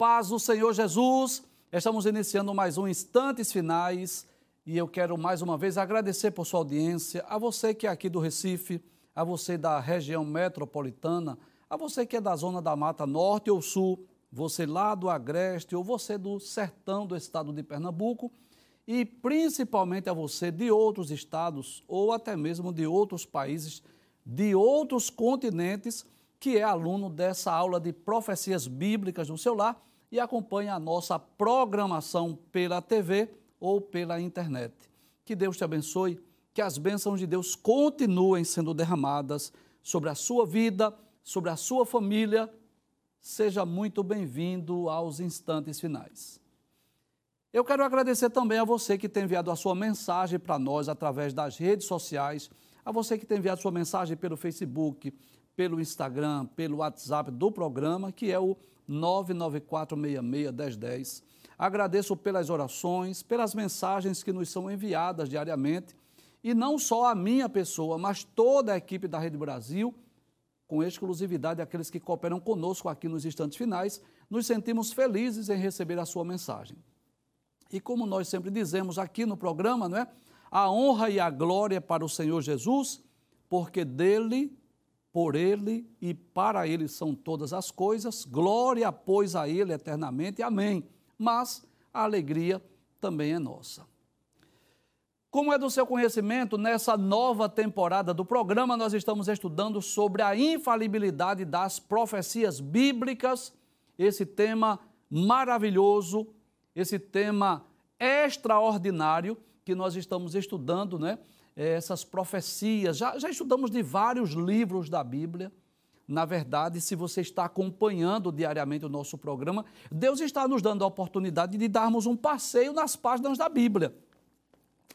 Paz do Senhor Jesus. Estamos iniciando mais um Instantes Finais e eu quero mais uma vez agradecer por sua audiência, a você que é aqui do Recife, a você da região metropolitana, a você que é da zona da Mata Norte ou Sul, você lá do Agreste ou você do sertão do estado de Pernambuco e principalmente a você de outros estados ou até mesmo de outros países, de outros continentes, que é aluno dessa aula de profecias bíblicas no seu lar e acompanha a nossa programação pela TV ou pela internet. Que Deus te abençoe, que as bênçãos de Deus continuem sendo derramadas sobre a sua vida, sobre a sua família. Seja muito bem-vindo aos instantes finais. Eu quero agradecer também a você que tem enviado a sua mensagem para nós através das redes sociais, a você que tem enviado sua mensagem pelo Facebook, pelo Instagram, pelo WhatsApp do programa, que é o 994661010. Agradeço pelas orações, pelas mensagens que nos são enviadas diariamente, e não só a minha pessoa, mas toda a equipe da Rede Brasil, com exclusividade aqueles que cooperam conosco aqui nos instantes finais, nos sentimos felizes em receber a sua mensagem. E como nós sempre dizemos aqui no programa, não é? A honra e a glória para o Senhor Jesus, porque dele, por ele e para ele são todas as coisas. Glória, pois, a ele eternamente. Amém. Mas a alegria também é nossa. Como é do seu conhecimento, nessa nova temporada do programa, nós estamos estudando sobre a infalibilidade das profecias bíblicas, esse tema maravilhoso esse tema extraordinário que nós estamos estudando, né? É, essas profecias. Já, já estudamos de vários livros da Bíblia. Na verdade, se você está acompanhando diariamente o nosso programa, Deus está nos dando a oportunidade de darmos um passeio nas páginas da Bíblia.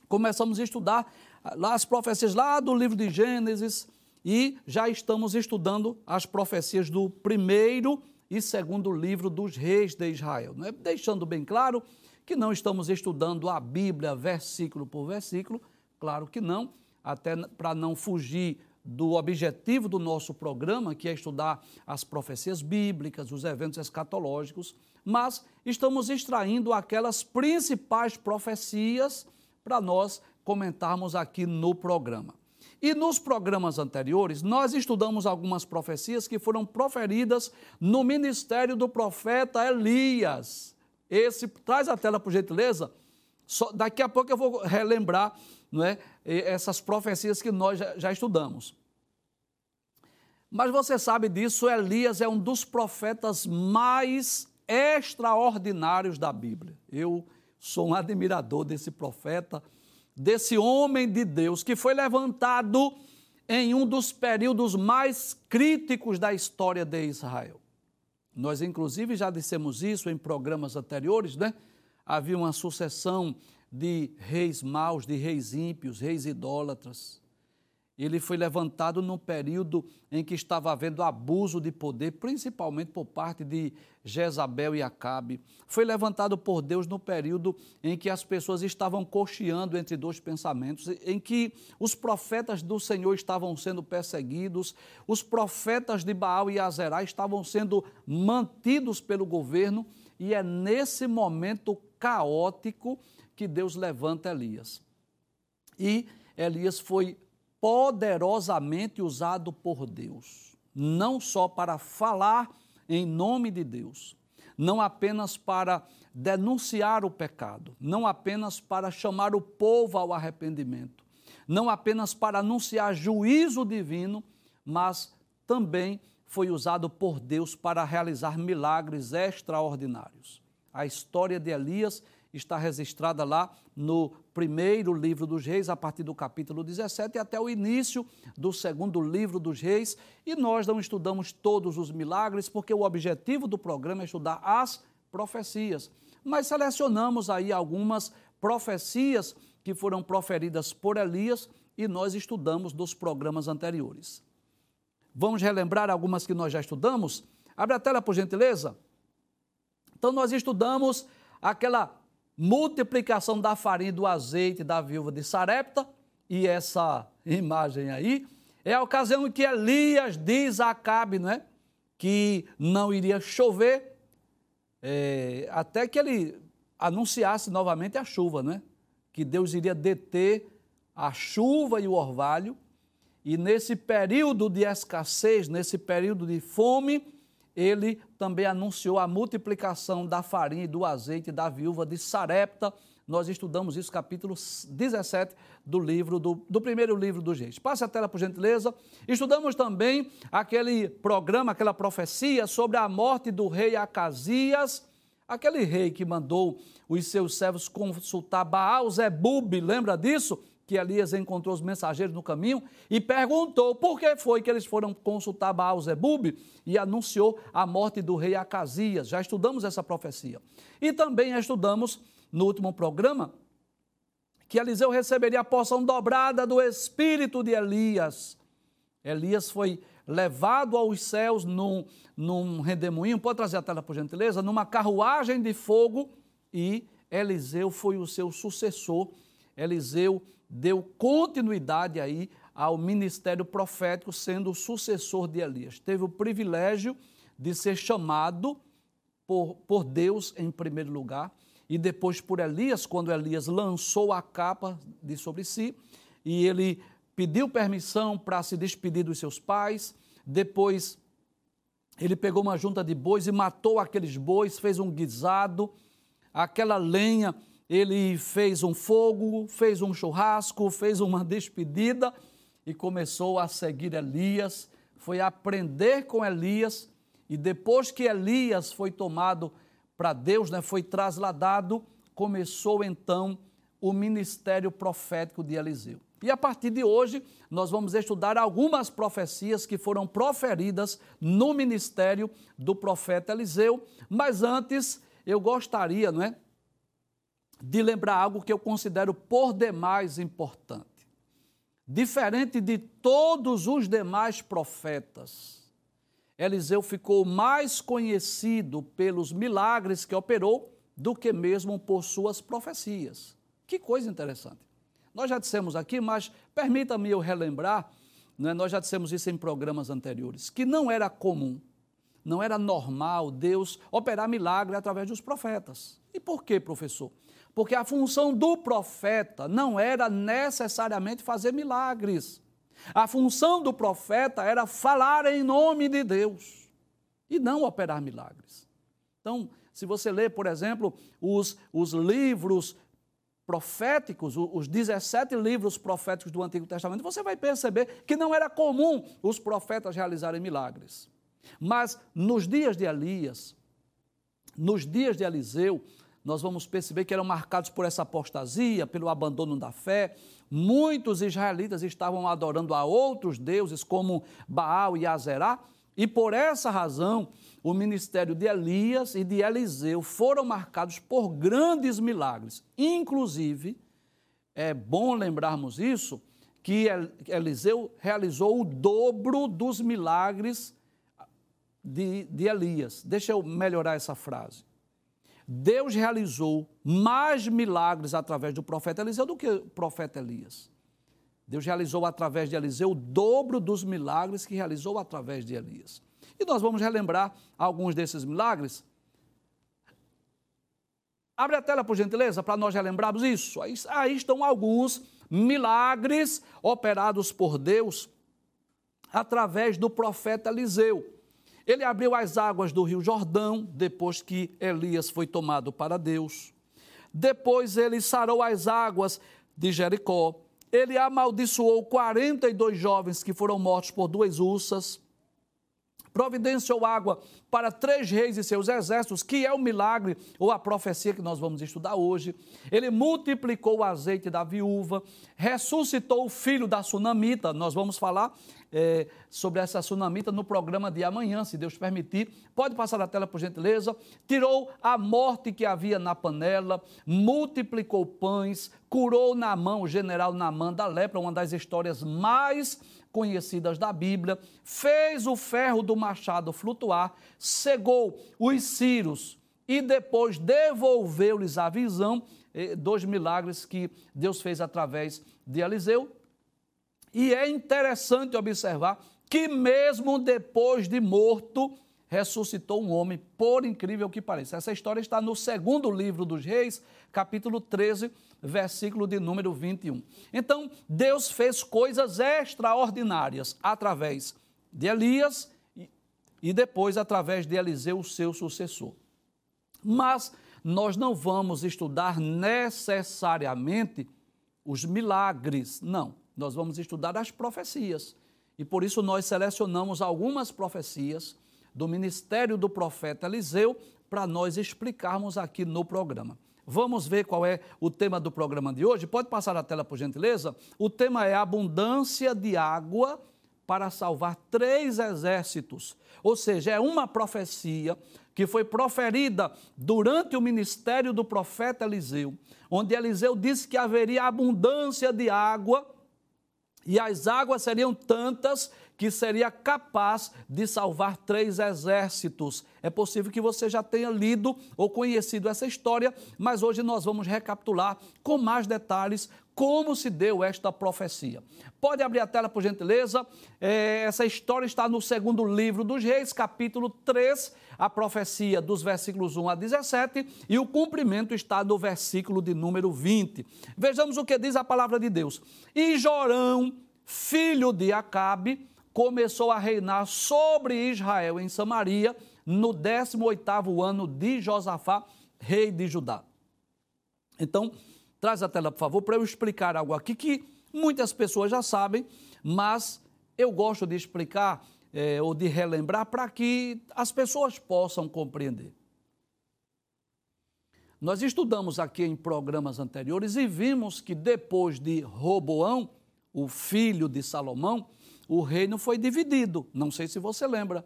Começamos a estudar ah, lá as profecias lá do livro de Gênesis e já estamos estudando as profecias do primeiro e segundo livro dos reis de Israel. Não é? Deixando bem claro que não estamos estudando a Bíblia versículo por versículo, claro que não, até para não fugir do objetivo do nosso programa, que é estudar as profecias bíblicas, os eventos escatológicos, mas estamos extraindo aquelas principais profecias para nós comentarmos aqui no programa. E nos programas anteriores, nós estudamos algumas profecias que foram proferidas no ministério do profeta Elias. Esse, traz a tela, por gentileza. Só, daqui a pouco eu vou relembrar não é, essas profecias que nós já, estudamos. Mas você sabe disso, Elias é um dos profetas mais extraordinários da Bíblia. Eu sou um admirador desse profeta desse homem de Deus que foi levantado em um dos períodos mais críticos da história de Israel. Nós, inclusive, já dissemos isso em programas anteriores, né? Havia uma sucessão de reis maus, de reis ímpios, reis idólatras. Ele foi levantado num período em que estava havendo abuso de poder, principalmente por parte de Jezabel e Acabe. Foi levantado por Deus no período em que as pessoas estavam cocheando entre dois pensamentos, em que os profetas do Senhor estavam sendo perseguidos, os profetas de Baal e Azerá estavam sendo mantidos pelo governo, e é nesse momento caótico que Deus levanta Elias. E Elias foi poderosamente usado por Deus, não só para falar em nome de Deus, não apenas para denunciar o pecado, não apenas para chamar o povo ao arrependimento, não apenas para anunciar juízo divino, mas também foi usado por Deus para realizar milagres extraordinários. A história de Elias está registrada lá no primeiro livro dos Reis, a partir do capítulo 17 até o início do segundo livro dos Reis. E nós não estudamos todos os milagres, porque o objetivo do programa é estudar as profecias. Mas selecionamos aí algumas profecias que foram proferidas por Elias e nós estudamos dos programas anteriores. Vamos relembrar algumas que nós já estudamos? Abre a tela, por gentileza. Então, nós estudamos aquela multiplicação da farinha do azeite da viúva de Sarepta, e essa imagem aí é a ocasião em que Elias diz a Acabe, não é? Que não iria chover, é, até que ele anunciasse novamente a chuva, né? Que Deus iria deter a chuva e o orvalho, e nesse período de escassez, nesse período de fome, ele também anunciou a multiplicação da farinha e do azeite da viúva de Sarepta. Nós estudamos isso, capítulo 17 do livro, do, do primeiro livro do Reis. Passe a tela, por gentileza. Estudamos também aquele programa, aquela profecia sobre a morte do rei Acasias, aquele rei que mandou os seus servos consultar Baal Zebub, lembra disso? Que Elias encontrou os mensageiros no caminho e perguntou por que foi que eles foram consultar Baal Zebub e anunciou a morte do rei Acasias. Já estudamos essa profecia. E também estudamos no último programa que Eliseu receberia a porção dobrada do espírito de Elias. Elias foi levado aos céus num, num redemoinho, pode trazer a tela por gentileza, numa carruagem de fogo e Eliseu foi o seu sucessor. Eliseu deu continuidade aí ao ministério profético, sendo o sucessor de Elias. Teve o privilégio de ser chamado por, por Deus em primeiro lugar e depois por Elias, quando Elias lançou a capa de sobre si e ele pediu permissão para se despedir dos seus pais. Depois ele pegou uma junta de bois e matou aqueles bois, fez um guisado, aquela lenha ele fez um fogo, fez um churrasco, fez uma despedida e começou a seguir Elias, foi aprender com Elias e depois que Elias foi tomado para Deus, né, foi trasladado, começou então o ministério profético de Eliseu. E a partir de hoje, nós vamos estudar algumas profecias que foram proferidas no ministério do profeta Eliseu, mas antes eu gostaria, não é, de lembrar algo que eu considero por demais importante. Diferente de todos os demais profetas, Eliseu ficou mais conhecido pelos milagres que operou do que mesmo por suas profecias. Que coisa interessante. Nós já dissemos aqui, mas permita-me eu relembrar, né, nós já dissemos isso em programas anteriores, que não era comum, não era normal Deus operar milagre através dos profetas. E por quê, professor? Porque a função do profeta não era necessariamente fazer milagres. A função do profeta era falar em nome de Deus e não operar milagres. Então, se você ler, por exemplo, os, os livros proféticos, os 17 livros proféticos do Antigo Testamento, você vai perceber que não era comum os profetas realizarem milagres. Mas nos dias de Elias, nos dias de Eliseu, nós vamos perceber que eram marcados por essa apostasia, pelo abandono da fé. Muitos israelitas estavam adorando a outros deuses, como Baal e Azerá, e por essa razão, o ministério de Elias e de Eliseu foram marcados por grandes milagres. Inclusive, é bom lembrarmos isso, que Eliseu realizou o dobro dos milagres de, de Elias. Deixa eu melhorar essa frase. Deus realizou mais milagres através do profeta Eliseu do que o profeta Elias. Deus realizou através de Eliseu o dobro dos milagres que realizou através de Elias. E nós vamos relembrar alguns desses milagres. Abre a tela, por gentileza, para nós relembrarmos isso. Aí, aí estão alguns milagres operados por Deus através do profeta Eliseu. Ele abriu as águas do rio Jordão, depois que Elias foi tomado para Deus. Depois ele sarou as águas de Jericó. Ele amaldiçoou 42 jovens que foram mortos por duas ursas providenciou água para três reis e seus exércitos, que é o milagre ou a profecia que nós vamos estudar hoje. Ele multiplicou o azeite da viúva, ressuscitou o filho da sunamita. Nós vamos falar é, sobre essa sunamita no programa de amanhã, se Deus permitir. Pode passar a tela, por gentileza. Tirou a morte que havia na panela, multiplicou pães, curou Naamã, o general Naamã da lepra, uma das histórias mais conhecidas da Bíblia, fez o ferro do machado flutuar, cegou os círios e depois devolveu-lhes a visão, dois milagres que Deus fez através de Eliseu. E é interessante observar que, mesmo depois de morto, ressuscitou um homem, por incrível que pareça. Essa história está no segundo livro dos Reis, capítulo 13, versículo de número 21. Então, Deus fez coisas extraordinárias através de Elias e depois através de Eliseu, seu sucessor. Mas nós não vamos estudar necessariamente os milagres, não. Nós vamos estudar as profecias. E por isso nós selecionamos algumas profecias do ministério do profeta Eliseu para nós explicarmos aqui no programa. Vamos ver qual é o tema do programa de hoje? Pode passar a tela, por gentileza? O tema é abundância de água para salvar três exércitos. Ou seja, é uma profecia que foi proferida durante o ministério do profeta Eliseu, onde Eliseu disse que haveria abundância de água e as águas seriam tantas que seria capaz de salvar três exércitos. É possível que você já tenha lido ou conhecido essa história, mas hoje nós vamos recapitular com mais detalhes como se deu esta profecia. Pode abrir a tela, por gentileza. É, essa história está no segundo livro dos Reis, capítulo 3, a profecia dos versículos 1 a 17, e o cumprimento está no versículo de número 20. Vejamos o que diz a palavra de Deus. E Jorão, filho de Acabe, começou a reinar sobre Israel em Samaria no 18º ano de Josafá, rei de Judá. Então, traz a tela, por favor, para eu explicar algo aqui que muitas pessoas já sabem, mas eu gosto de explicar é, ou de relembrar para que as pessoas possam compreender. Nós estudamos aqui em programas anteriores e vimos que depois de Roboão, o filho de Salomão, o reino foi dividido. Não sei se você lembra.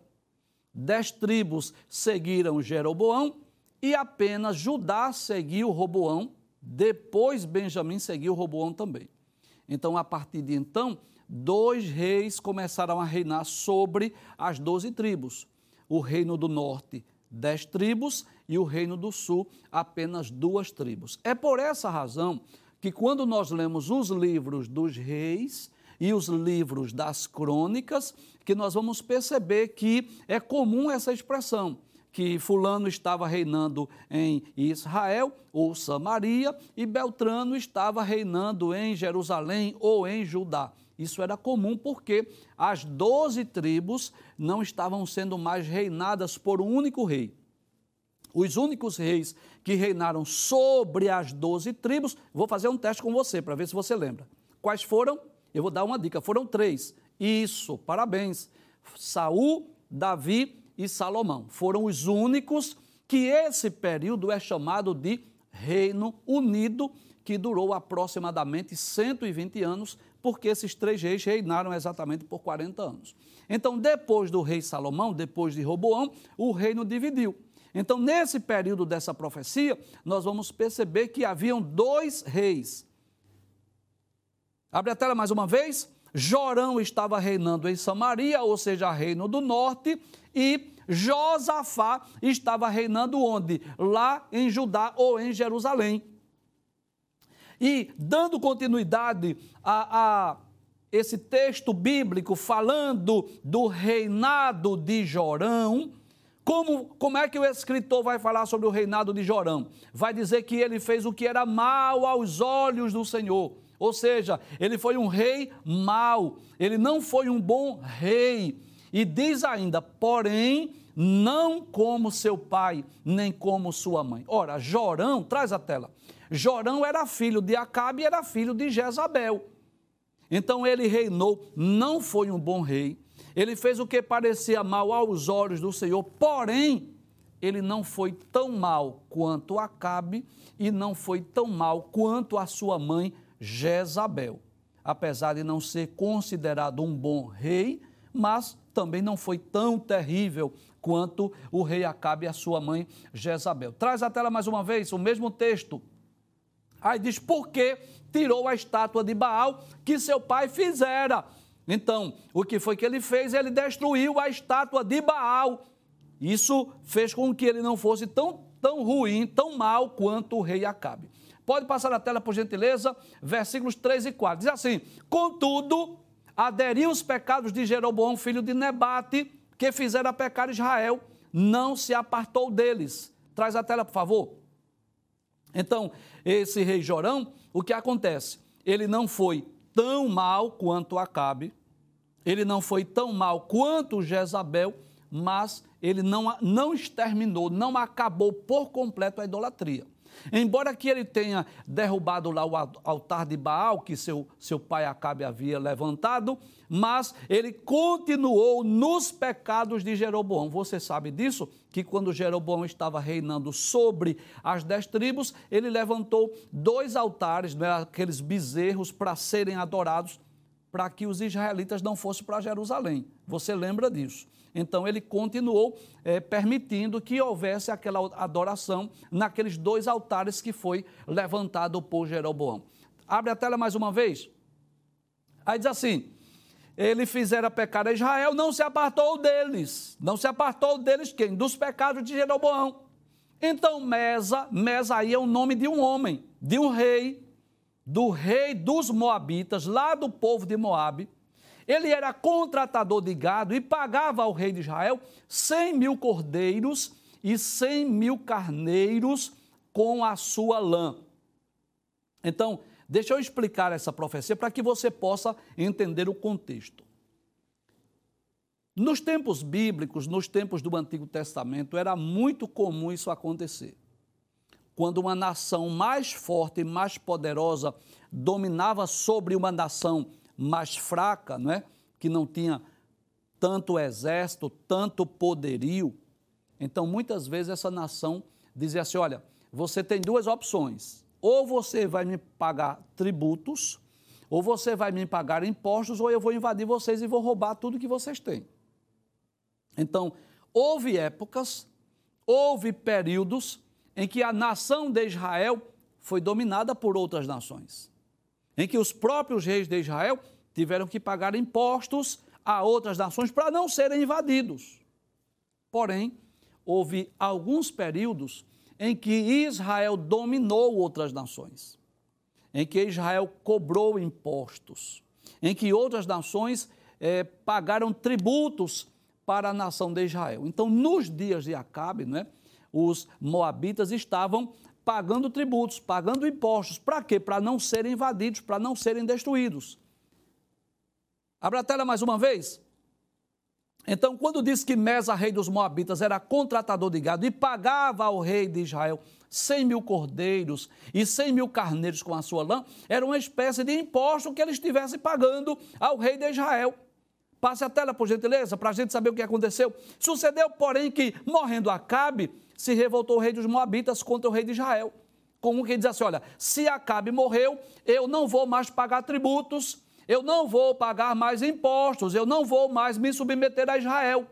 Dez tribos seguiram Jeroboão e apenas Judá seguiu Roboão. Depois Benjamim seguiu Roboão também. Então, a partir de então, dois reis começaram a reinar sobre as doze tribos. O reino do norte, dez tribos, e o reino do sul, apenas duas tribos. É por essa razão que, quando nós lemos os livros dos reis, e os livros das crônicas, que nós vamos perceber que é comum essa expressão, que Fulano estava reinando em Israel ou Samaria e Beltrano estava reinando em Jerusalém ou em Judá. Isso era comum porque as doze tribos não estavam sendo mais reinadas por um único rei. Os únicos reis que reinaram sobre as doze tribos, vou fazer um teste com você para ver se você lembra. Quais foram? Eu vou dar uma dica, foram três. Isso, parabéns. Saul, Davi e Salomão. Foram os únicos que esse período é chamado de Reino Unido, que durou aproximadamente 120 anos, porque esses três reis reinaram exatamente por 40 anos. Então, depois do rei Salomão, depois de Roboão, o reino dividiu. Então, nesse período dessa profecia, nós vamos perceber que haviam dois reis Abre a tela mais uma vez. Jorão estava reinando em Samaria, ou seja, reino do norte, e Josafá estava reinando onde? Lá em Judá ou em Jerusalém. E dando continuidade a, a esse texto bíblico falando do reinado de Jorão, como, como é que o escritor vai falar sobre o reinado de Jorão? Vai dizer que ele fez o que era mal aos olhos do Senhor. Ou seja, ele foi um rei mau, ele não foi um bom rei. E diz ainda, porém, não como seu pai, nem como sua mãe. Ora, Jorão, traz a tela. Jorão era filho de Acabe e era filho de Jezabel. Então ele reinou, não foi um bom rei. Ele fez o que parecia mal aos olhos do Senhor, porém, ele não foi tão mal quanto Acabe e não foi tão mal quanto a sua mãe Jezabel. Apesar de não ser considerado um bom rei, mas também não foi tão terrível quanto o rei Acabe e a sua mãe Jezabel. Traz a tela mais uma vez, o mesmo texto. Aí diz: por que tirou a estátua de Baal que seu pai fizera? Então, o que foi que ele fez? Ele destruiu a estátua de Baal. Isso fez com que ele não fosse tão, tão ruim, tão mal quanto o rei Acabe. Pode passar a tela, por gentileza, versículos 3 e 4. Diz assim: Contudo, aderiu os pecados de Jeroboão, filho de Nebate, que fizera pecar Israel, não se apartou deles. Traz a tela, por favor. Então, esse rei Jorão, o que acontece? Ele não foi tão mal quanto Acabe, ele não foi tão mal quanto Jezabel, mas ele não, não exterminou, não acabou por completo a idolatria. Embora que ele tenha derrubado lá o altar de Baal, que seu, seu pai Acabe havia levantado, mas ele continuou nos pecados de Jeroboão. Você sabe disso? Que quando Jeroboão estava reinando sobre as dez tribos, ele levantou dois altares, né, aqueles bezerros, para serem adorados, para que os israelitas não fossem para Jerusalém. Você lembra disso? Então ele continuou é, permitindo que houvesse aquela adoração naqueles dois altares que foi levantado por Jeroboão. Abre a tela mais uma vez. Aí diz assim: ele fizera pecar a Israel, não se apartou deles. Não se apartou deles quem? Dos pecados de Jeroboão. Então Mesa, Mesa aí é o nome de um homem, de um rei, do rei dos Moabitas, lá do povo de Moabe ele era contratador de gado e pagava ao rei de Israel 100 mil cordeiros e 100 mil carneiros com a sua lã. Então, deixa eu explicar essa profecia para que você possa entender o contexto. Nos tempos bíblicos, nos tempos do Antigo Testamento, era muito comum isso acontecer. Quando uma nação mais forte e mais poderosa dominava sobre uma nação mais fraca, não é? que não tinha tanto exército, tanto poderio. Então, muitas vezes, essa nação dizia assim: olha, você tem duas opções. Ou você vai me pagar tributos, ou você vai me pagar impostos, ou eu vou invadir vocês e vou roubar tudo que vocês têm. Então, houve épocas, houve períodos em que a nação de Israel foi dominada por outras nações em que os próprios reis de Israel tiveram que pagar impostos a outras nações para não serem invadidos. Porém, houve alguns períodos em que Israel dominou outras nações, em que Israel cobrou impostos, em que outras nações eh, pagaram tributos para a nação de Israel. Então, nos dias de Acabe, né, os moabitas estavam pagando tributos, pagando impostos. Para quê? Para não serem invadidos, para não serem destruídos. Abra a tela mais uma vez. Então, quando diz que Mesa, rei dos Moabitas, era contratador de gado e pagava ao rei de Israel 100 mil cordeiros e 100 mil carneiros com a sua lã, era uma espécie de imposto que ele estivesse pagando ao rei de Israel. Passe a tela, por gentileza, para a gente saber o que aconteceu. Sucedeu, porém, que, morrendo Acabe, se revoltou o rei dos Moabitas contra o rei de Israel. Como que diz assim: olha, se Acabe morreu, eu não vou mais pagar tributos, eu não vou pagar mais impostos, eu não vou mais me submeter a Israel.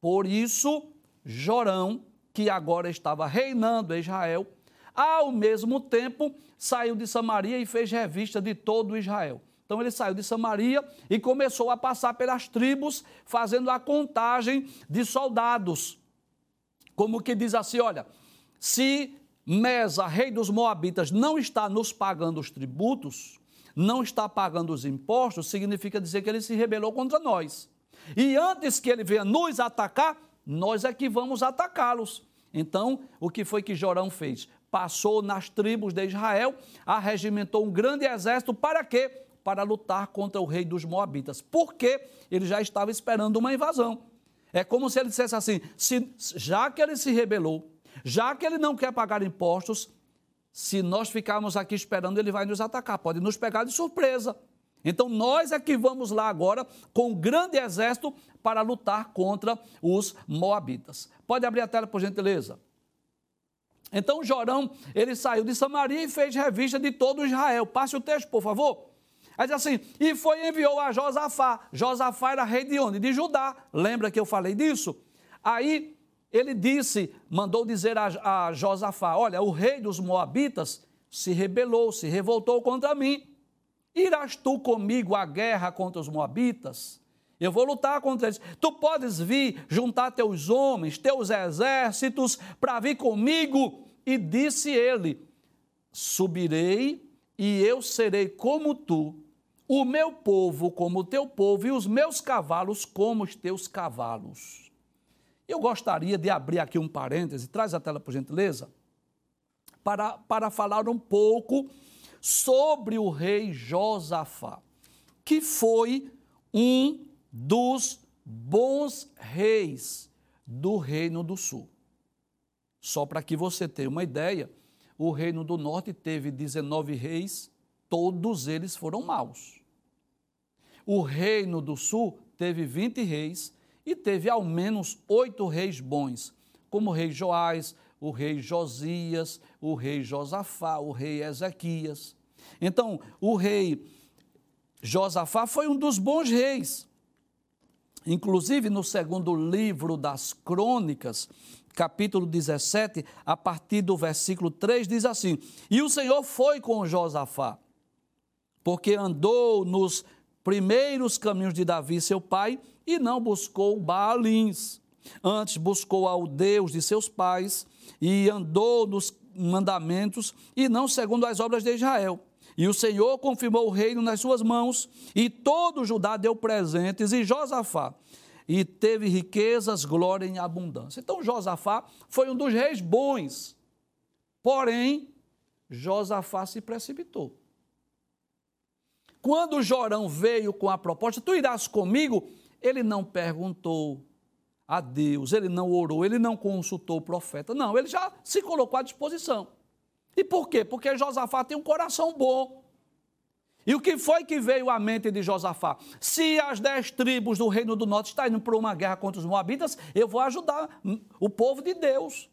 Por isso, Jorão, que agora estava reinando em Israel, ao mesmo tempo saiu de Samaria e fez revista de todo Israel. Então ele saiu de Samaria e começou a passar pelas tribos, fazendo a contagem de soldados como que diz assim: olha, se Mesa, rei dos Moabitas, não está nos pagando os tributos, não está pagando os impostos, significa dizer que ele se rebelou contra nós. E antes que ele venha nos atacar, nós é que vamos atacá-los. Então, o que foi que Jorão fez? Passou nas tribos de Israel, arregimentou um grande exército para quê? Para lutar contra o rei dos Moabitas. Porque ele já estava esperando uma invasão. É como se ele dissesse assim: se, já que ele se rebelou, já que ele não quer pagar impostos, se nós ficarmos aqui esperando, ele vai nos atacar, pode nos pegar de surpresa. Então nós é que vamos lá agora com um grande exército para lutar contra os moabitas. Pode abrir a tela, por gentileza. Então Jorão, ele saiu de Samaria e fez revista de todo Israel. Passe o texto, por favor. Aí diz assim, e foi enviou a Josafá. Josafá era rei de onde? De Judá. Lembra que eu falei disso? Aí ele disse, mandou dizer a, a Josafá: Olha, o rei dos Moabitas se rebelou, se revoltou contra mim. Irás tu comigo à guerra contra os Moabitas? Eu vou lutar contra eles. Tu podes vir juntar teus homens, teus exércitos, para vir comigo. E disse ele: Subirei e eu serei como tu, o meu povo como o teu povo e os meus cavalos como os teus cavalos. Eu gostaria de abrir aqui um parêntese, traz a tela por gentileza, para, para falar um pouco sobre o rei Josafá, que foi um dos bons reis do Reino do Sul. Só para que você tenha uma ideia, o Reino do Norte teve 19 reis, todos eles foram maus. O Reino do Sul teve 20 reis e teve ao menos oito reis bons, como o rei Joás, o rei Josias, o rei Josafá, o rei Ezequias. Então, o rei Josafá foi um dos bons reis. Inclusive, no segundo livro das Crônicas, capítulo 17, a partir do versículo 3, diz assim: E o Senhor foi com Josafá, porque andou nos primeiros caminhos de Davi, seu pai, e não buscou Baalins. Antes buscou ao Deus de seus pais e andou nos mandamentos e não segundo as obras de Israel. E o Senhor confirmou o reino nas suas mãos, e todo Judá deu presentes, e Josafá, e teve riquezas, glória em abundância. Então Josafá foi um dos reis bons. Porém, Josafá se precipitou. Quando Jorão veio com a proposta, tu irás comigo, ele não perguntou a Deus, ele não orou, ele não consultou o profeta. Não, ele já se colocou à disposição. E por quê? Porque Josafá tem um coração bom. E o que foi que veio à mente de Josafá? Se as dez tribos do reino do norte estão indo para uma guerra contra os moabitas, eu vou ajudar o povo de Deus.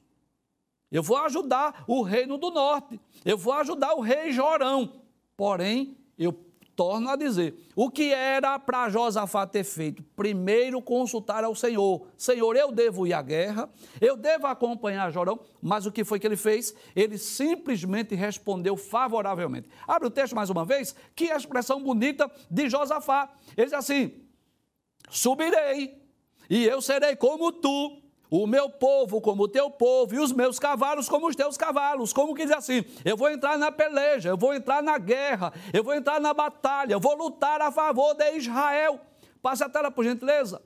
Eu vou ajudar o reino do norte. Eu vou ajudar o rei Jorão. Porém, eu torno a dizer, o que era para Josafá ter feito? Primeiro consultar ao Senhor. Senhor, eu devo ir à guerra, eu devo acompanhar Jorão, mas o que foi que ele fez? Ele simplesmente respondeu favoravelmente. Abre o texto mais uma vez, que a expressão bonita de Josafá. Ele diz assim: subirei e eu serei como tu o meu povo como o teu povo, e os meus cavalos como os teus cavalos. Como que diz assim? Eu vou entrar na peleja, eu vou entrar na guerra, eu vou entrar na batalha, eu vou lutar a favor de Israel. Passe a tela, por gentileza.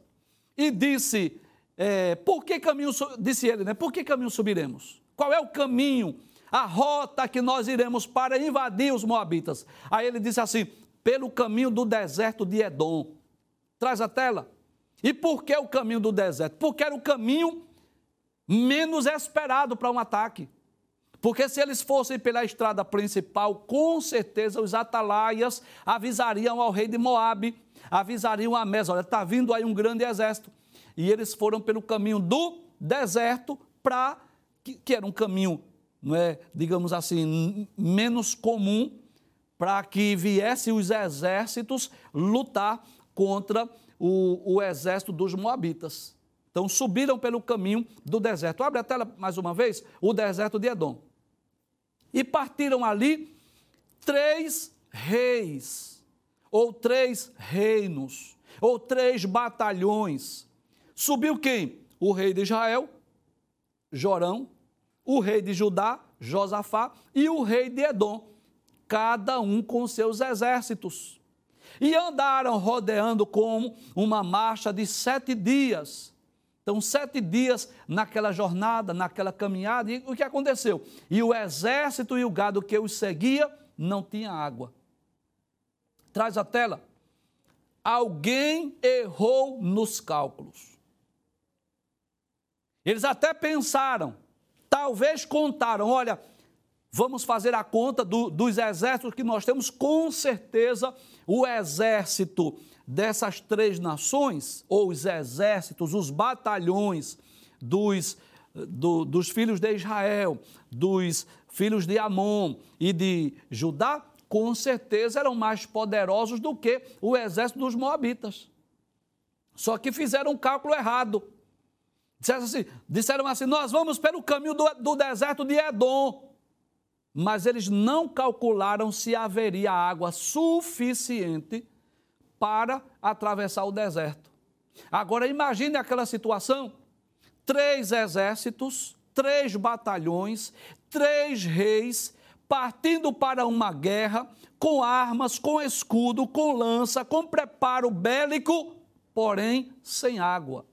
E disse: é, Por que caminho, disse ele, né? Por que caminho subiremos? Qual é o caminho, a rota que nós iremos para invadir os Moabitas? Aí ele disse assim: Pelo caminho do deserto de Edom. Traz a tela. E por que o caminho do deserto? Porque era o caminho menos esperado para um ataque. Porque se eles fossem pela estrada principal, com certeza os atalaias avisariam ao rei de Moabe, avisariam a Mesa, olha, está vindo aí um grande exército. E eles foram pelo caminho do deserto para que, que, era um caminho, não é, digamos assim, menos comum para que viessem os exércitos lutar contra o, o exército dos Moabitas. Então subiram pelo caminho do deserto. Abre a tela mais uma vez, o deserto de Edom. E partiram ali três reis, ou três reinos, ou três batalhões. Subiu quem? O rei de Israel, Jorão, o rei de Judá, Josafá, e o rei de Edom, cada um com seus exércitos. E andaram rodeando como uma marcha de sete dias. Então, sete dias naquela jornada, naquela caminhada, e o que aconteceu? E o exército e o gado que os seguia não tinha água. Traz a tela. Alguém errou nos cálculos. Eles até pensaram, talvez contaram: olha, vamos fazer a conta do, dos exércitos que nós temos, com certeza o exército dessas três nações, ou os exércitos, os batalhões dos, do, dos filhos de Israel, dos filhos de Amon e de Judá, com certeza eram mais poderosos do que o exército dos Moabitas. Só que fizeram um cálculo errado. Disseram assim, disseram assim: nós vamos pelo caminho do, do deserto de Edom mas eles não calcularam se haveria água suficiente para atravessar o deserto. Agora imagine aquela situação: três exércitos, três batalhões, três reis partindo para uma guerra com armas, com escudo, com lança, com preparo bélico, porém sem água.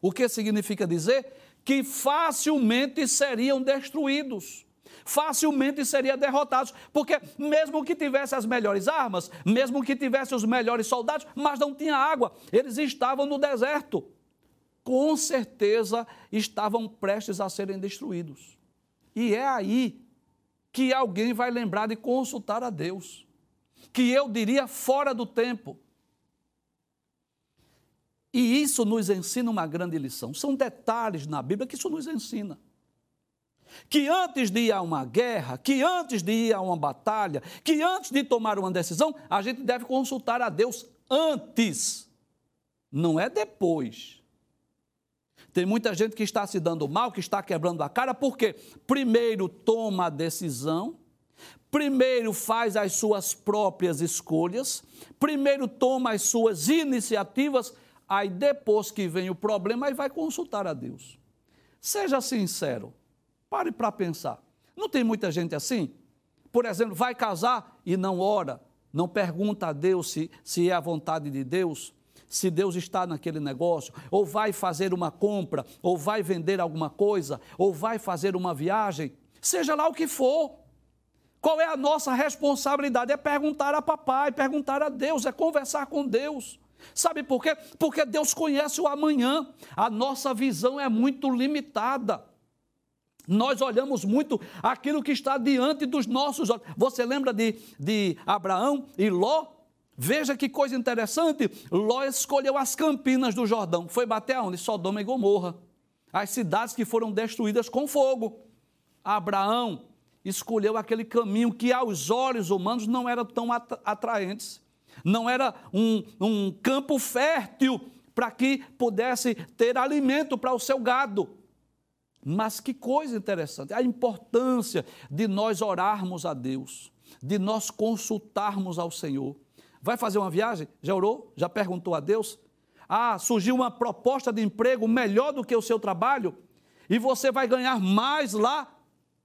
O que significa dizer? Que facilmente seriam destruídos facilmente seriam derrotados, porque mesmo que tivesse as melhores armas, mesmo que tivesse os melhores soldados, mas não tinha água, eles estavam no deserto. Com certeza estavam prestes a serem destruídos. E é aí que alguém vai lembrar de consultar a Deus, que eu diria fora do tempo. E isso nos ensina uma grande lição. São detalhes na Bíblia que isso nos ensina que antes de ir a uma guerra, que antes de ir a uma batalha, que antes de tomar uma decisão, a gente deve consultar a Deus antes, não é depois. Tem muita gente que está se dando mal, que está quebrando a cara, porque primeiro toma a decisão, primeiro faz as suas próprias escolhas, primeiro toma as suas iniciativas, aí depois que vem o problema, aí vai consultar a Deus. Seja sincero. Pare para pensar. Não tem muita gente assim? Por exemplo, vai casar e não ora, não pergunta a Deus se, se é a vontade de Deus, se Deus está naquele negócio, ou vai fazer uma compra, ou vai vender alguma coisa, ou vai fazer uma viagem, seja lá o que for. Qual é a nossa responsabilidade? É perguntar a papai, perguntar a Deus, é conversar com Deus. Sabe por quê? Porque Deus conhece o amanhã. A nossa visão é muito limitada. Nós olhamos muito aquilo que está diante dos nossos olhos. Você lembra de, de Abraão e Ló? Veja que coisa interessante. Ló escolheu as campinas do Jordão. Foi bater aonde? Sodoma e Gomorra. As cidades que foram destruídas com fogo. Abraão escolheu aquele caminho que aos olhos humanos não era tão atraentes. Não era um, um campo fértil para que pudesse ter alimento para o seu gado. Mas que coisa interessante, a importância de nós orarmos a Deus, de nós consultarmos ao Senhor. Vai fazer uma viagem? Já orou? Já perguntou a Deus? Ah, surgiu uma proposta de emprego melhor do que o seu trabalho e você vai ganhar mais lá?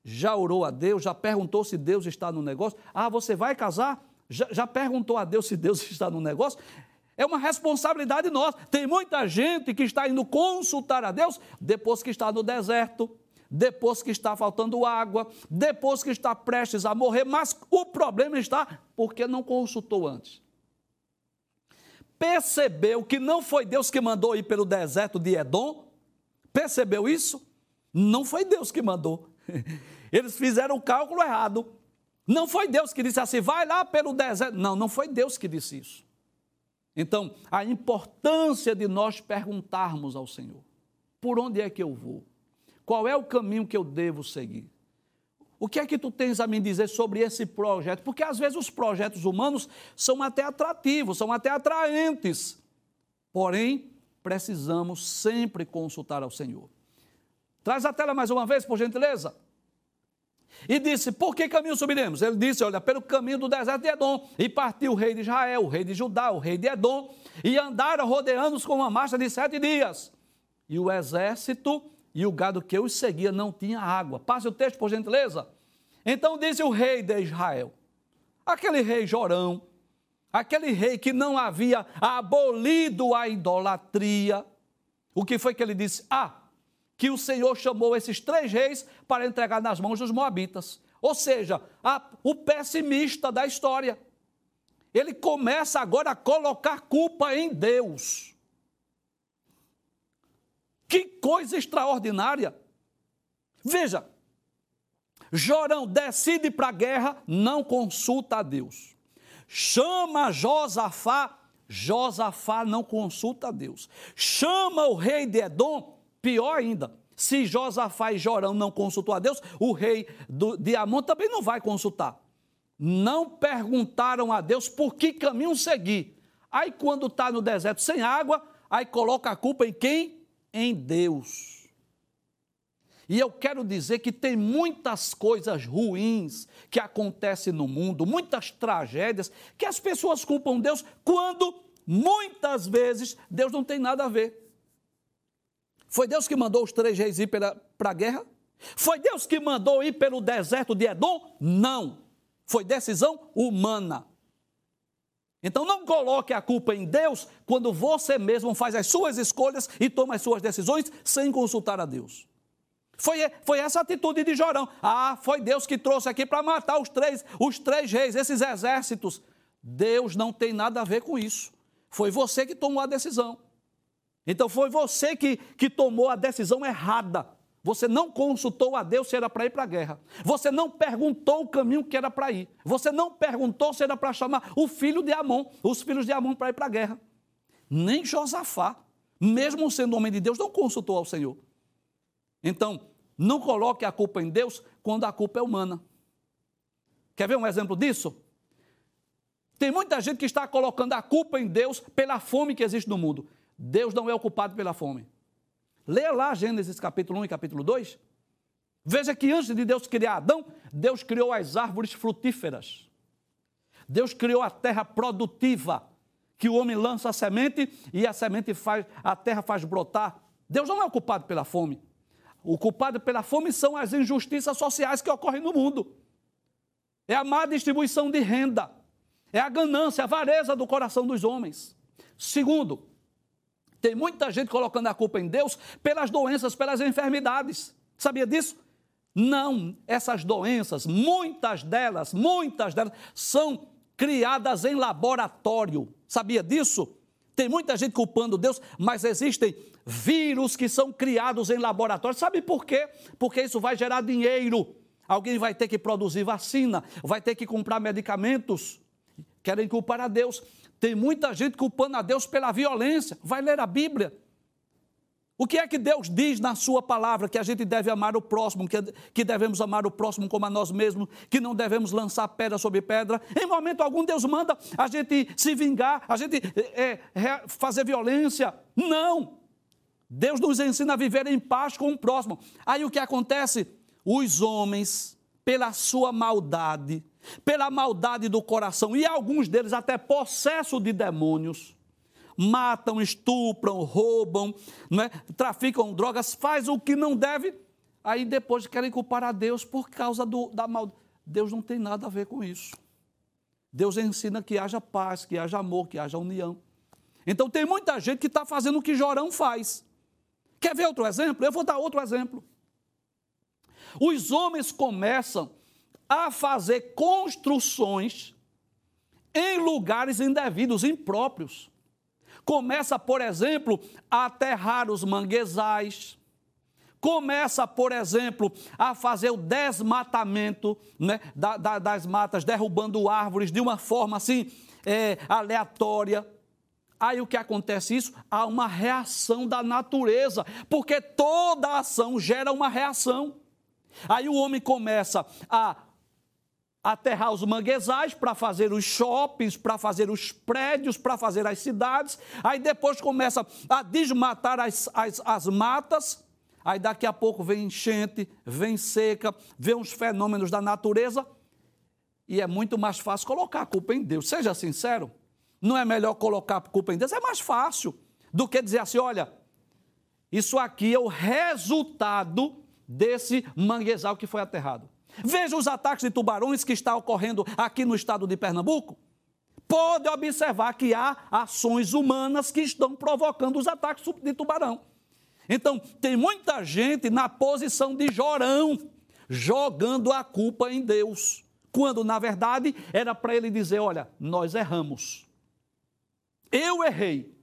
Já orou a Deus? Já perguntou se Deus está no negócio? Ah, você vai casar? Já, já perguntou a Deus se Deus está no negócio? É uma responsabilidade nossa. Tem muita gente que está indo consultar a Deus depois que está no deserto, depois que está faltando água, depois que está prestes a morrer, mas o problema está porque não consultou antes. Percebeu que não foi Deus que mandou ir pelo deserto de Edom? Percebeu isso? Não foi Deus que mandou. Eles fizeram o cálculo errado. Não foi Deus que disse assim, vai lá pelo deserto. Não, não foi Deus que disse isso. Então, a importância de nós perguntarmos ao Senhor: por onde é que eu vou? Qual é o caminho que eu devo seguir? O que é que tu tens a me dizer sobre esse projeto? Porque às vezes os projetos humanos são até atrativos, são até atraentes. Porém, precisamos sempre consultar ao Senhor. Traz a tela mais uma vez, por gentileza. E disse: Por que caminho subiremos? Ele disse: Olha, pelo caminho do deserto de Edom. E partiu o rei de Israel, o rei de Judá, o rei de Edom. E andaram rodeando-os com uma marcha de sete dias. E o exército e o gado que os seguia não tinha água. Passe o texto, por gentileza. Então disse o rei de Israel, aquele rei Jorão, aquele rei que não havia abolido a idolatria. O que foi que ele disse? Ah, que o Senhor chamou esses três reis para entregar nas mãos dos moabitas. Ou seja, a, o pessimista da história. Ele começa agora a colocar culpa em Deus. Que coisa extraordinária! Veja, Jorão decide para a guerra, não consulta a Deus. Chama Josafá, Josafá não consulta a Deus. Chama o rei de Edom, Pior ainda, se Josafá e Jorão não consultou a Deus, o rei do, de Amon também não vai consultar. Não perguntaram a Deus por que caminho seguir. Aí, quando está no deserto sem água, aí coloca a culpa em quem? Em Deus. E eu quero dizer que tem muitas coisas ruins que acontecem no mundo, muitas tragédias, que as pessoas culpam Deus quando muitas vezes Deus não tem nada a ver. Foi Deus que mandou os três reis ir para a guerra? Foi Deus que mandou ir pelo deserto de Edom? Não. Foi decisão humana. Então não coloque a culpa em Deus quando você mesmo faz as suas escolhas e toma as suas decisões sem consultar a Deus. Foi, foi essa atitude de Jorão. Ah, foi Deus que trouxe aqui para matar os três, os três reis, esses exércitos. Deus não tem nada a ver com isso. Foi você que tomou a decisão. Então foi você que, que tomou a decisão errada. Você não consultou a Deus se era para ir para a guerra. Você não perguntou o caminho que era para ir. Você não perguntou se era para chamar o filho de Amon, os filhos de Amon para ir para a guerra. Nem Josafá, mesmo sendo homem de Deus, não consultou ao Senhor. Então, não coloque a culpa em Deus quando a culpa é humana. Quer ver um exemplo disso? Tem muita gente que está colocando a culpa em Deus pela fome que existe no mundo. Deus não é o culpado pela fome. Leia lá Gênesis capítulo 1 e capítulo 2. Veja que antes de Deus criar Adão, Deus criou as árvores frutíferas. Deus criou a terra produtiva, que o homem lança a semente e a semente faz, a terra faz brotar. Deus não é o culpado pela fome. O culpado pela fome são as injustiças sociais que ocorrem no mundo. É a má distribuição de renda. É a ganância, a avareza do coração dos homens. Segundo, tem muita gente colocando a culpa em Deus pelas doenças, pelas enfermidades. Sabia disso? Não, essas doenças, muitas delas, muitas delas são criadas em laboratório. Sabia disso? Tem muita gente culpando Deus, mas existem vírus que são criados em laboratório. Sabe por quê? Porque isso vai gerar dinheiro. Alguém vai ter que produzir vacina, vai ter que comprar medicamentos. Querem culpar a Deus. Tem muita gente culpando a Deus pela violência. Vai ler a Bíblia. O que é que Deus diz na Sua palavra? Que a gente deve amar o próximo, que, devemos amar o próximo como a nós mesmos, que não devemos lançar pedra sobre pedra. Em momento algum, Deus manda a gente se vingar, a gente é, é, fazer violência. Não! Deus nos ensina a viver em paz com o próximo. Aí o que acontece? Os homens, pela sua maldade, pela maldade do coração, e alguns deles até possesso de demônios, matam, estupram, roubam, é? traficam drogas, faz o que não deve, aí depois querem culpar a Deus por causa do, da maldade. Deus não tem nada a ver com isso. Deus ensina que haja paz, que haja amor, que haja união. Então tem muita gente que está fazendo o que Jorão faz. Quer ver outro exemplo? Eu vou dar outro exemplo. Os homens começam a fazer construções em lugares indevidos, impróprios. Começa, por exemplo, a aterrar os manguezais. Começa, por exemplo, a fazer o desmatamento né, da, da, das matas, derrubando árvores de uma forma assim é, aleatória. Aí o que acontece isso? Há uma reação da natureza, porque toda ação gera uma reação. Aí o homem começa a aterrar os manguezais para fazer os shoppings, para fazer os prédios, para fazer as cidades. Aí depois começa a desmatar as, as, as matas. Aí daqui a pouco vem enchente, vem seca, vem os fenômenos da natureza. E é muito mais fácil colocar a culpa em Deus. Seja sincero. Não é melhor colocar a culpa em Deus? É mais fácil do que dizer assim: olha, isso aqui é o resultado desse manguezal que foi aterrado. Veja os ataques de tubarões que está ocorrendo aqui no estado de Pernambuco. Pode observar que há ações humanas que estão provocando os ataques de tubarão. Então, tem muita gente na posição de Jorão, jogando a culpa em Deus, quando na verdade era para ele dizer: olha, nós erramos. Eu errei.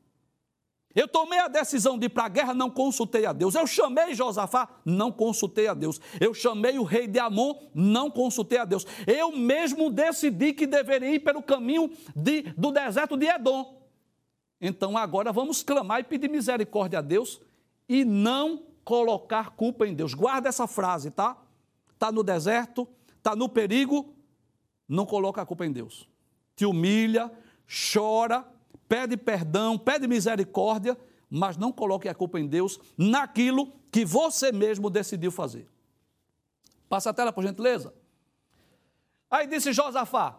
Eu tomei a decisão de ir para a guerra, não consultei a Deus. Eu chamei Josafá, não consultei a Deus. Eu chamei o rei de Amon, não consultei a Deus. Eu mesmo decidi que deveria ir pelo caminho de, do deserto de Edom. Então agora vamos clamar e pedir misericórdia a Deus e não colocar culpa em Deus. Guarda essa frase, tá? Está no deserto, está no perigo, não coloca a culpa em Deus. Te humilha, chora, pede perdão, pede misericórdia, mas não coloque a culpa em Deus naquilo que você mesmo decidiu fazer. Passa a tela, por gentileza. Aí disse Josafá,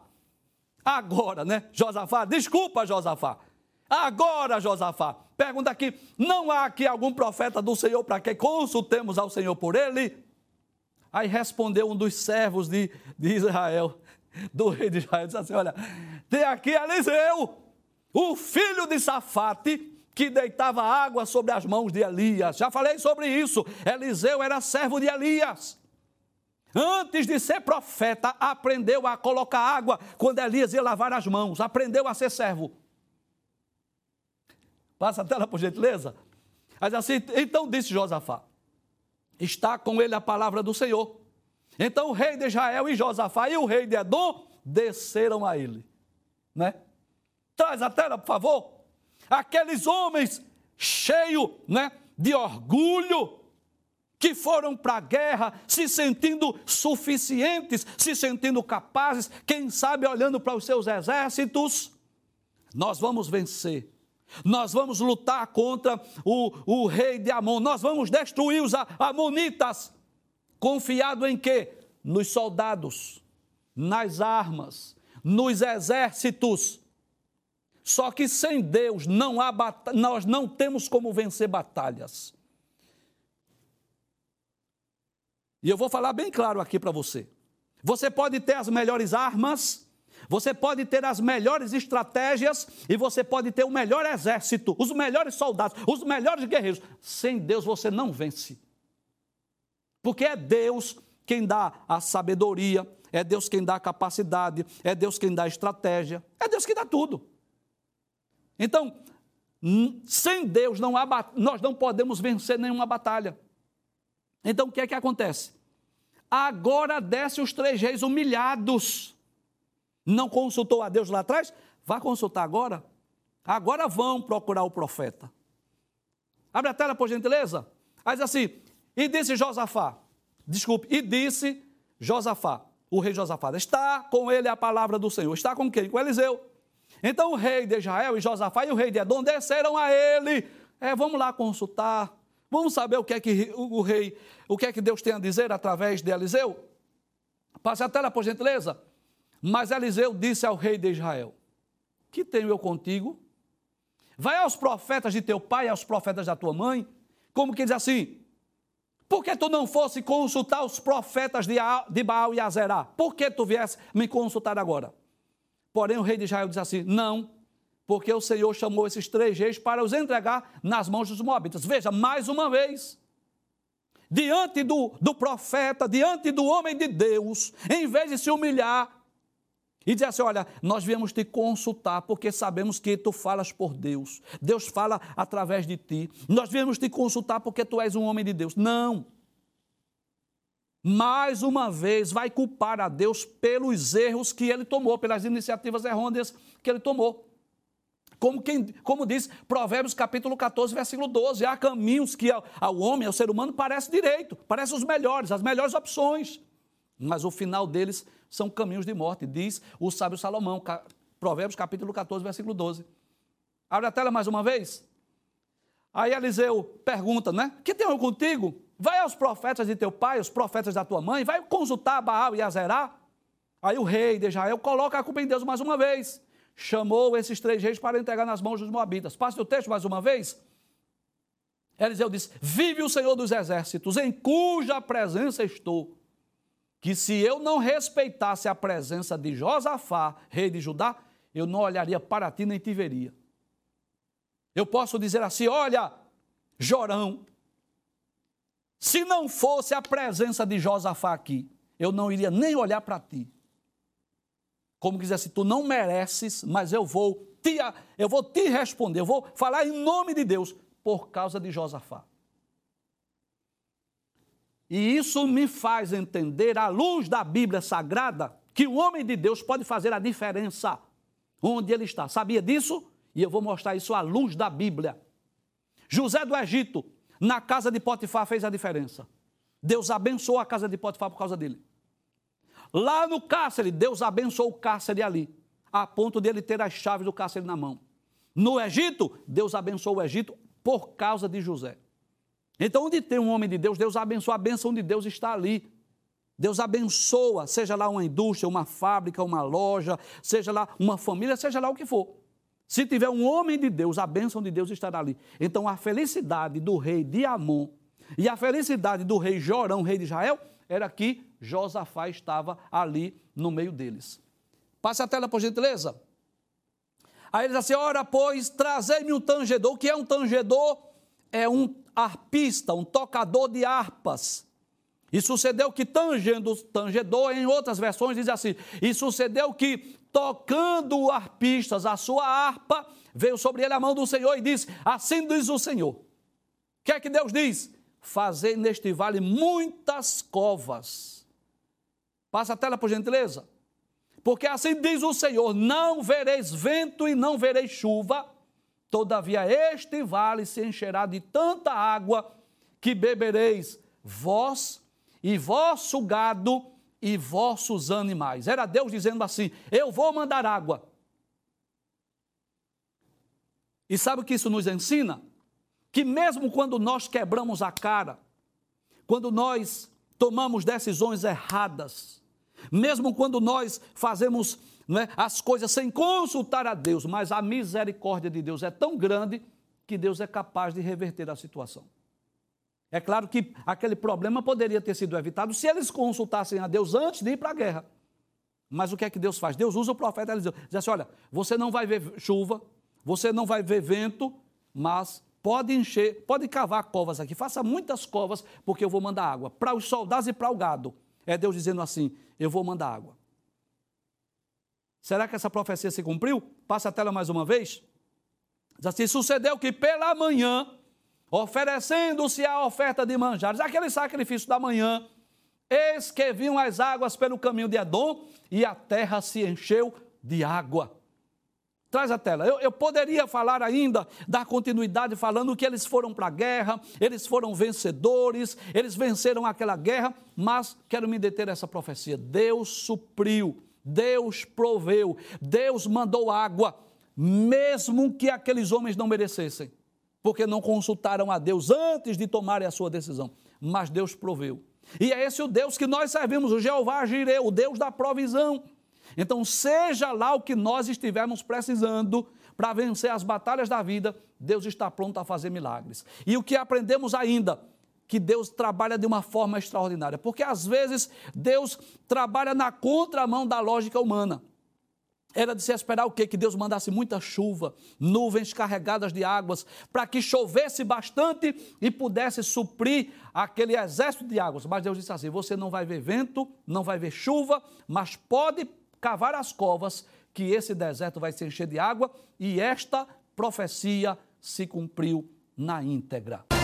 agora, né? Josafá, desculpa, Josafá. Agora, Josafá, pergunta aqui: não há aqui algum profeta do Senhor para que consultemos ao Senhor por ele? Aí respondeu um dos servos de, de Israel, do rei de Israel, disse assim: Olha, tem aqui Eliseu, o filho de Safate, que deitava água sobre as mãos de Elias. Já falei sobre isso. Eliseu era servo de Elias. Antes de ser profeta, aprendeu a colocar água quando Elias ia lavar as mãos. Aprendeu a ser servo. Passa a tela, por gentileza. Mas assim, então disse Josafá: Está com ele a palavra do Senhor. Então o rei de Israel e Josafá e o rei de Edom desceram a ele. Né? Traz a tela, por favor. Aqueles homens cheios né, de orgulho, que foram para a guerra se sentindo suficientes, se sentindo capazes, quem sabe olhando para os seus exércitos. Nós vamos vencer. Nós vamos lutar contra o, o rei de Amon. Nós vamos destruir os amonitas. Confiado em quê? Nos soldados, nas armas, nos exércitos. Só que sem Deus não há nós não temos como vencer batalhas. E eu vou falar bem claro aqui para você. Você pode ter as melhores armas, você pode ter as melhores estratégias e você pode ter o melhor exército, os melhores soldados, os melhores guerreiros. Sem Deus você não vence. Porque é Deus quem dá a sabedoria, é Deus quem dá a capacidade, é Deus quem dá a estratégia, é Deus que dá tudo. Então, sem Deus não há, nós não podemos vencer nenhuma batalha. Então o que é que acontece? Agora desce os três reis humilhados. Não consultou a Deus lá atrás? Vá consultar agora. Agora vão procurar o profeta. Abre a tela, por gentileza. Mas assim, e disse Josafá, desculpe, e disse Josafá, o rei Josafá, está com ele a palavra do Senhor. Está com quem? Com Eliseu. Então o rei de Israel e Josafá e o rei de Edom desceram a ele. É, vamos lá consultar. Vamos saber o que é que o, rei, o que é que Deus tem a dizer através de Eliseu? Passe a tela, por gentileza. Mas Eliseu disse ao rei de Israel: Que tenho eu contigo? Vai aos profetas de teu pai aos profetas da tua mãe, como que diz assim: Por que tu não fosse consultar os profetas de Baal e Azerá? Por que tu viesse me consultar agora? Porém, o rei de Israel diz assim: Não, porque o Senhor chamou esses três reis para os entregar nas mãos dos moabitas. Veja, mais uma vez, diante do, do profeta, diante do homem de Deus, em vez de se humilhar, e dizer assim: olha, nós viemos te consultar porque sabemos que tu falas por Deus. Deus fala através de ti. Nós viemos te consultar porque tu és um homem de Deus. Não. Mais uma vez vai culpar a Deus pelos erros que ele tomou, pelas iniciativas errôneas que ele tomou. Como, quem, como diz Provérbios capítulo 14, versículo 12, há caminhos que ao, ao homem, ao ser humano, parece direito, parecem os melhores, as melhores opções mas o final deles são caminhos de morte, diz o sábio Salomão, Provérbios capítulo 14, versículo 12. Abre a tela mais uma vez. Aí Eliseu pergunta, né? Que tenho eu contigo? Vai aos profetas de teu pai, os profetas da tua mãe, vai consultar Baal e Azerá. Aí o rei de Israel coloca a culpa em Deus mais uma vez. Chamou esses três reis para entregar nas mãos dos moabitas. Passe o texto mais uma vez. Eliseu disse: Vive o Senhor dos exércitos, em cuja presença estou que se eu não respeitasse a presença de Josafá, rei de Judá, eu não olharia para ti nem te veria. Eu posso dizer assim: olha, Jorão, se não fosse a presença de Josafá aqui, eu não iria nem olhar para ti. Como quiser, se tu não mereces, mas eu vou te, eu vou te responder, eu vou falar em nome de Deus por causa de Josafá. E isso me faz entender, à luz da Bíblia Sagrada, que o homem de Deus pode fazer a diferença onde ele está. Sabia disso? E eu vou mostrar isso à luz da Bíblia. José do Egito, na casa de Potifar, fez a diferença. Deus abençoou a casa de Potifar por causa dele. Lá no cárcere, Deus abençoou o cárcere ali, a ponto de ele ter as chaves do cárcere na mão. No Egito, Deus abençoou o Egito por causa de José. Então, onde tem um homem de Deus, Deus abençoa, a bênção de Deus está ali. Deus abençoa, seja lá uma indústria, uma fábrica, uma loja, seja lá uma família, seja lá o que for. Se tiver um homem de Deus, a bênção de Deus estará ali. Então, a felicidade do rei de Amon e a felicidade do rei Jorão, rei de Israel, era que Josafá estava ali no meio deles. Passe a tela, por gentileza. Aí ele diz assim: Ora, pois, trazei-me um tangedor. O que é um tangedor? É um arpista, um tocador de harpas. E sucedeu que tangendo, tangedor, em outras versões diz assim: E sucedeu que, tocando arpistas a sua harpa, veio sobre ele a mão do Senhor e disse: Assim diz o Senhor. O que é que Deus diz? Fazei neste vale muitas covas. Passa a tela, por gentileza. Porque assim diz o Senhor: Não vereis vento e não vereis chuva, todavia este vale se encherá de tanta água que bebereis vós e vosso gado e vossos animais. Era Deus dizendo assim: Eu vou mandar água. E sabe o que isso nos ensina? Que mesmo quando nós quebramos a cara, quando nós tomamos decisões erradas, mesmo quando nós fazemos né, as coisas sem consultar a Deus, mas a misericórdia de Deus é tão grande que Deus é capaz de reverter a situação. É claro que aquele problema poderia ter sido evitado se eles consultassem a Deus antes de ir para a guerra. Mas o que é que Deus faz? Deus usa o profeta Eliseu. Diz assim: olha, você não vai ver chuva, você não vai ver vento, mas pode encher, pode cavar covas aqui, faça muitas covas, porque eu vou mandar água para os soldados e para o gado. É Deus dizendo assim: eu vou mandar água. Será que essa profecia se cumpriu? Passa a tela mais uma vez. Diz assim: sucedeu que pela manhã oferecendo-se a oferta de manjares, aquele sacrifício da manhã, eis que vinham as águas pelo caminho de Edom e a terra se encheu de água. Traz a tela. Eu, eu, poderia falar ainda, dar continuidade falando que eles foram para a guerra, eles foram vencedores, eles venceram aquela guerra, mas quero me deter nessa profecia. Deus supriu, Deus proveu, Deus mandou água, mesmo que aqueles homens não merecessem porque não consultaram a Deus antes de tomarem a sua decisão. Mas Deus proveu. E é esse o Deus que nós servimos, o Jeová Jireh, o Deus da provisão. Então, seja lá o que nós estivermos precisando para vencer as batalhas da vida, Deus está pronto a fazer milagres. E o que aprendemos ainda? Que Deus trabalha de uma forma extraordinária, porque às vezes Deus trabalha na contramão da lógica humana. Era de se esperar o quê? Que Deus mandasse muita chuva, nuvens carregadas de águas, para que chovesse bastante e pudesse suprir aquele exército de águas. Mas Deus disse assim: você não vai ver vento, não vai ver chuva, mas pode cavar as covas, que esse deserto vai se encher de água, e esta profecia se cumpriu na íntegra.